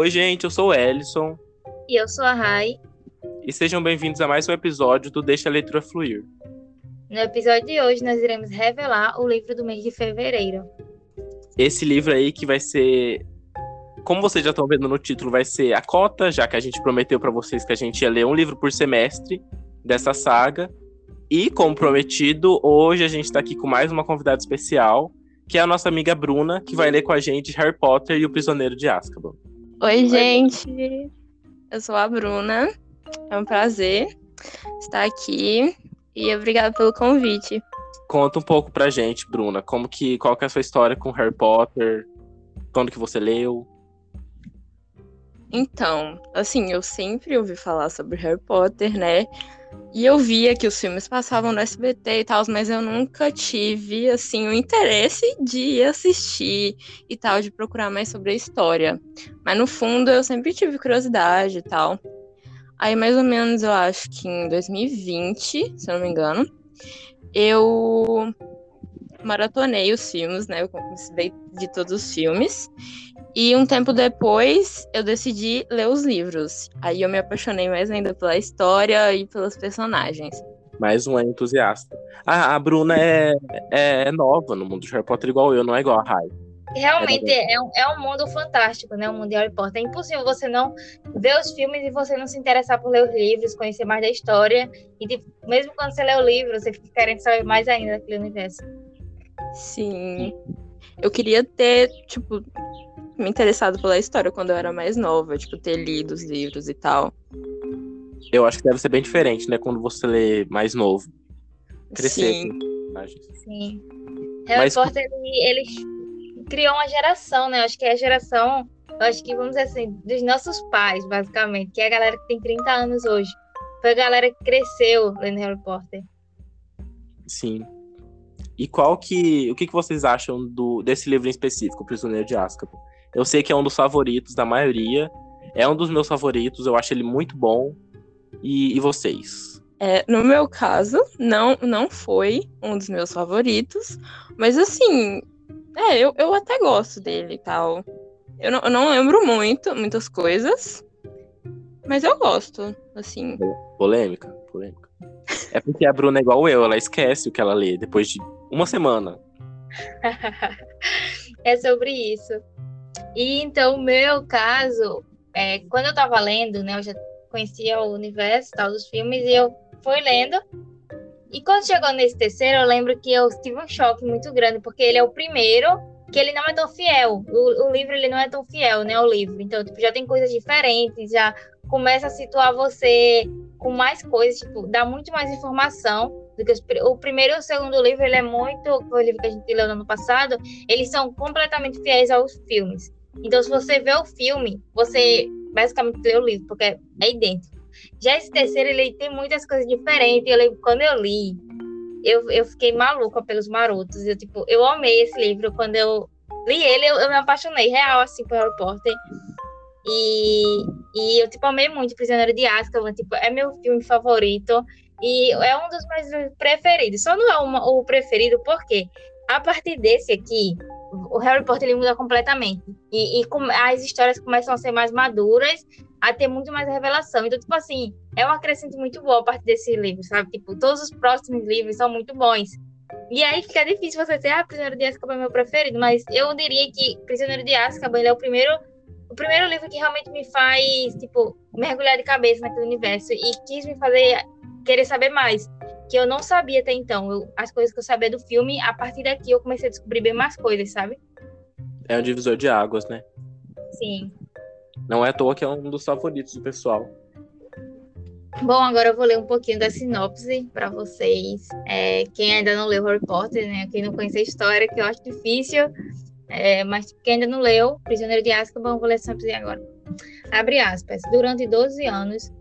Oi, gente, eu sou o Ellison. E eu sou a Rai. E sejam bem-vindos a mais um episódio do Deixa a Leitura Fluir. No episódio de hoje, nós iremos revelar o livro do mês de fevereiro. Esse livro aí que vai ser. Como vocês já estão vendo no título, vai ser a cota, já que a gente prometeu para vocês que a gente ia ler um livro por semestre dessa saga. E, como prometido, hoje a gente está aqui com mais uma convidada especial, que é a nossa amiga Bruna, que vai ler com a gente Harry Potter e o Prisioneiro de Azkaban. Oi, gente. Eu sou a Bruna. É um prazer estar aqui e obrigada pelo convite. Conta um pouco pra gente, Bruna, como que qual que é a sua história com Harry Potter? Quando que você leu? Então, assim, eu sempre ouvi falar sobre Harry Potter, né? E eu via que os filmes passavam no SBT e tal, mas eu nunca tive, assim, o interesse de assistir e tal, de procurar mais sobre a história. Mas no fundo eu sempre tive curiosidade e tal. Aí, mais ou menos, eu acho que em 2020, se eu não me engano, eu maratonei os filmes, né? Eu comecei de todos os filmes. E um tempo depois, eu decidi ler os livros. Aí eu me apaixonei mais ainda pela história e pelos personagens. Mais um entusiasta. Ah, a Bruna é, é nova no mundo de Harry Potter, igual eu, não é igual a Rai. Realmente é um, é um mundo fantástico, né? O mundo de Harry Potter. É impossível você não ver os filmes e você não se interessar por ler os livros, conhecer mais da história. E tipo, mesmo quando você lê o livro, você fica querendo saber mais ainda daquele universo. Sim. Eu queria ter, tipo, me interessado pela história quando eu era mais nova, tipo, ter lido os livros e tal. Eu acho que deve ser bem diferente, né? Quando você lê mais novo. Crescer. Sim. Sim. Harry Mas... Potter, ele, ele criou uma geração, né? Eu acho que é a geração, eu acho que, vamos dizer assim, dos nossos pais, basicamente, que é a galera que tem 30 anos hoje. Foi a galera que cresceu lendo Harry Potter. Sim. E qual que. O que, que vocês acham do, desse livro em específico, Prisioneiro de Azkaban? Eu sei que é um dos favoritos da maioria. É um dos meus favoritos, eu acho ele muito bom. E, e vocês? É, no meu caso, não, não foi um dos meus favoritos. Mas assim, é, eu, eu até gosto dele e tal. Eu não, eu não lembro muito, muitas coisas. Mas eu gosto, assim. Polêmica, polêmica. É porque a Bruna é igual eu, ela esquece o que ela lê depois de uma semana. é sobre isso. E então, o meu caso, é, quando eu tava lendo, né, eu já conhecia o universo tal dos filmes e eu fui lendo e quando chegou nesse terceiro, eu lembro que eu tive um choque muito grande, porque ele é o primeiro que ele não é tão fiel. O, o livro ele não é tão fiel, né? O livro. Então, tipo, já tem coisas diferentes, já começa a situar você com mais coisas, tipo, dá muito mais informação do que os, o primeiro e o segundo livro, ele é muito, foi o livro que a gente leu no ano passado, eles são completamente fiéis aos filmes. Então, se você vê o filme, você basicamente lê o livro, porque é idêntico. Já esse terceiro, ele tem muitas coisas diferentes. Eu lembro quando eu li, eu, eu fiquei maluca pelos marotos. Eu, tipo, eu amei esse livro. Quando eu li ele, eu, eu me apaixonei real, assim, por Harry Potter. E, e eu, tipo, amei muito Prisioneiro de Azkaban. Tipo, é meu filme favorito. E é um dos meus preferidos. Só não é uma, o preferido porque a partir desse aqui, o Harry Potter ele muda completamente. E, e com, as histórias começam a ser mais maduras a ter muito mais revelação. Então, tipo assim, é uma crescente muito boa a partir desse livro, sabe? Tipo, todos os próximos livros são muito bons. E aí fica difícil você dizer, ah, Prisioneiro de Azkaban é meu preferido, mas eu diria que Prisioneiro de Azkaban é o primeiro, o primeiro livro que realmente me faz, tipo, mergulhar de cabeça naquele universo e quis me fazer querer saber mais, que eu não sabia até então. Eu, as coisas que eu sabia do filme, a partir daqui eu comecei a descobrir bem mais coisas, sabe? É um divisor de águas, né? Sim. Não é à toa que é um dos favoritos do pessoal. Bom, agora eu vou ler um pouquinho da sinopse para vocês. É, quem ainda não leu Harry Potter, né? Quem não conhece a história, que eu acho difícil, é, mas quem ainda não leu, Prisioneiro de Azkaban, vou ler a sinopse agora. Abre aspas. Durante 12 anos,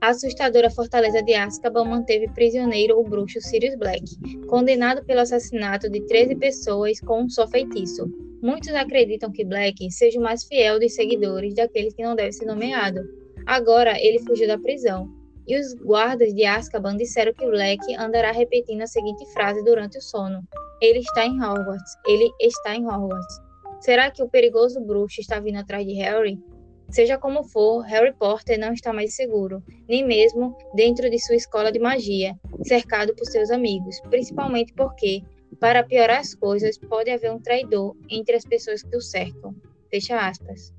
a assustadora fortaleza de Azkaban manteve prisioneiro o bruxo Sirius Black, condenado pelo assassinato de 13 pessoas com um só feitiço. Muitos acreditam que Black seja o mais fiel dos seguidores daquele que não deve ser nomeado. Agora ele fugiu da prisão, e os guardas de Azkaban disseram que Black andará repetindo a seguinte frase durante o sono: Ele está em Hogwarts. Ele está em Hogwarts. Será que o perigoso bruxo está vindo atrás de Harry? Seja como for, Harry Potter não está mais seguro, nem mesmo dentro de sua escola de magia, cercado por seus amigos, principalmente porque, para piorar as coisas, pode haver um traidor entre as pessoas que o cercam. Fecha aspas.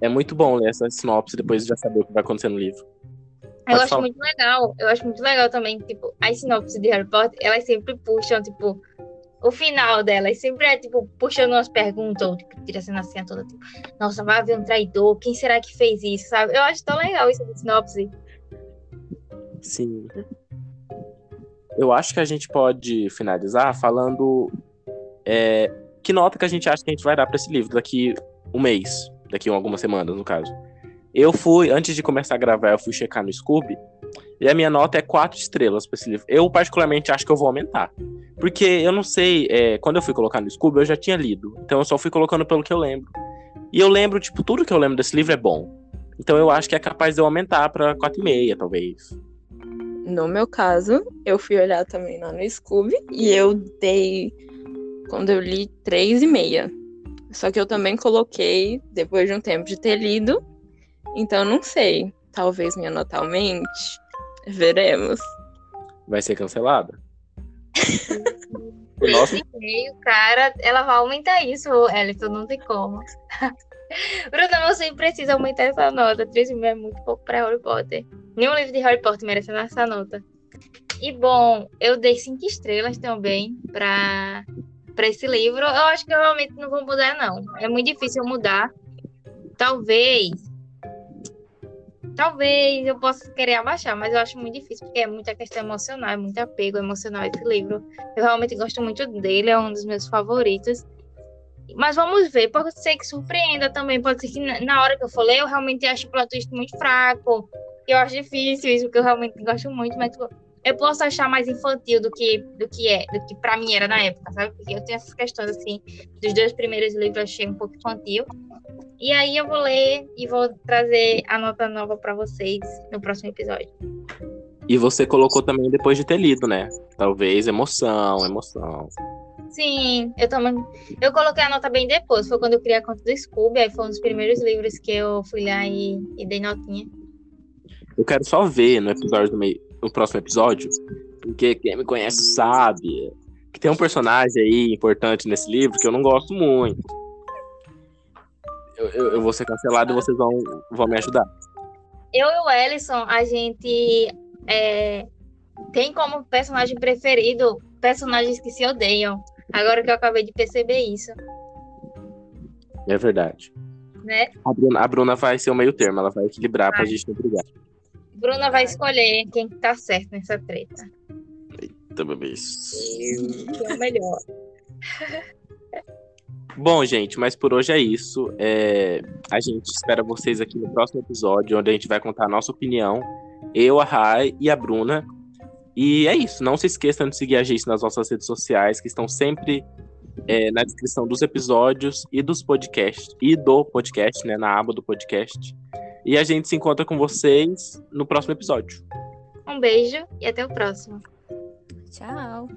É muito bom ler essa sinopse depois de já saber o que vai acontecer no livro. Eu acho falar. muito legal. Eu acho muito legal também, tipo, as sinopses de Harry Potter, elas sempre puxam, tipo, o final delas sempre é, tipo, puxando umas perguntas, ou, tipo, tira a cena toda, tipo, nossa, vai haver um traidor, quem será que fez isso, sabe? Eu acho tão legal isso de sinopse. Sim. Eu acho que a gente pode finalizar falando é, que nota que a gente acha que a gente vai dar para esse livro daqui um mês, daqui algumas semanas, no caso. Eu fui, antes de começar a gravar, eu fui checar no Scooby, e a minha nota é quatro estrelas para esse livro. Eu, particularmente, acho que eu vou aumentar. Porque eu não sei, é, quando eu fui colocar no Scooby, eu já tinha lido. Então eu só fui colocando pelo que eu lembro. E eu lembro, tipo, tudo que eu lembro desse livro é bom. Então eu acho que é capaz de eu aumentar pra 4,5, talvez. No meu caso, eu fui olhar também lá no Scooby e eu dei, quando eu li, 3,5. Só que eu também coloquei, depois de um tempo de ter lido, então não sei. Talvez minha nota aumente. Veremos. Vai ser cancelada? Nossa. o cara, ela vai aumentar isso, Elton, não tem como. Bruna, você precisa aumentar essa nota. 3,5 é muito pouco para Harry Potter. Nenhum livro de Harry Potter merece essa nota. E bom, eu dei cinco estrelas também para para esse livro. Eu acho que eu realmente não vou mudar, não. É muito difícil mudar. Talvez Talvez eu possa querer abaixar, mas eu acho muito difícil, porque é muita questão emocional, é muito apego emocional esse livro. Eu realmente gosto muito dele, é um dos meus favoritos. Mas vamos ver, pode ser que surpreenda também, pode ser que na hora que eu for ler, eu realmente acho o plot twist muito fraco, eu acho difícil isso, porque eu realmente gosto muito, mas eu posso achar mais infantil do que, do que é, do que pra mim era na época, sabe? Porque eu tenho essas questões, assim, dos dois primeiros livros eu achei um pouco infantil, e aí eu vou ler e vou trazer a nota nova para vocês no próximo episódio. E você colocou também depois de ter lido, né? Talvez emoção, emoção. Sim, eu também. Eu coloquei a nota bem depois. Foi quando eu criei a conta do Scooby. Aí foi um dos primeiros livros que eu fui lá e, e dei notinha. Eu quero só ver no episódio do meio, no próximo episódio, porque quem me conhece sabe que tem um personagem aí importante nesse livro que eu não gosto muito eu, eu vou ser cancelado e vocês vão, vão me ajudar. Eu e o Ellison, a gente é, tem como personagem preferido personagens que se odeiam. Agora que eu acabei de perceber isso. É verdade. Né? A, Bruna, a Bruna vai ser o meio termo, ela vai equilibrar vai. pra gente não brigar. Bruna vai escolher quem tá certo nessa treta. Eita, bebê. Que é o melhor. Bom, gente, mas por hoje é isso. É... A gente espera vocês aqui no próximo episódio, onde a gente vai contar a nossa opinião. Eu, a Rai e a Bruna. E é isso. Não se esqueçam de seguir a gente nas nossas redes sociais, que estão sempre é, na descrição dos episódios e dos podcasts. E do podcast, né? Na aba do podcast. E a gente se encontra com vocês no próximo episódio. Um beijo e até o próximo. Tchau.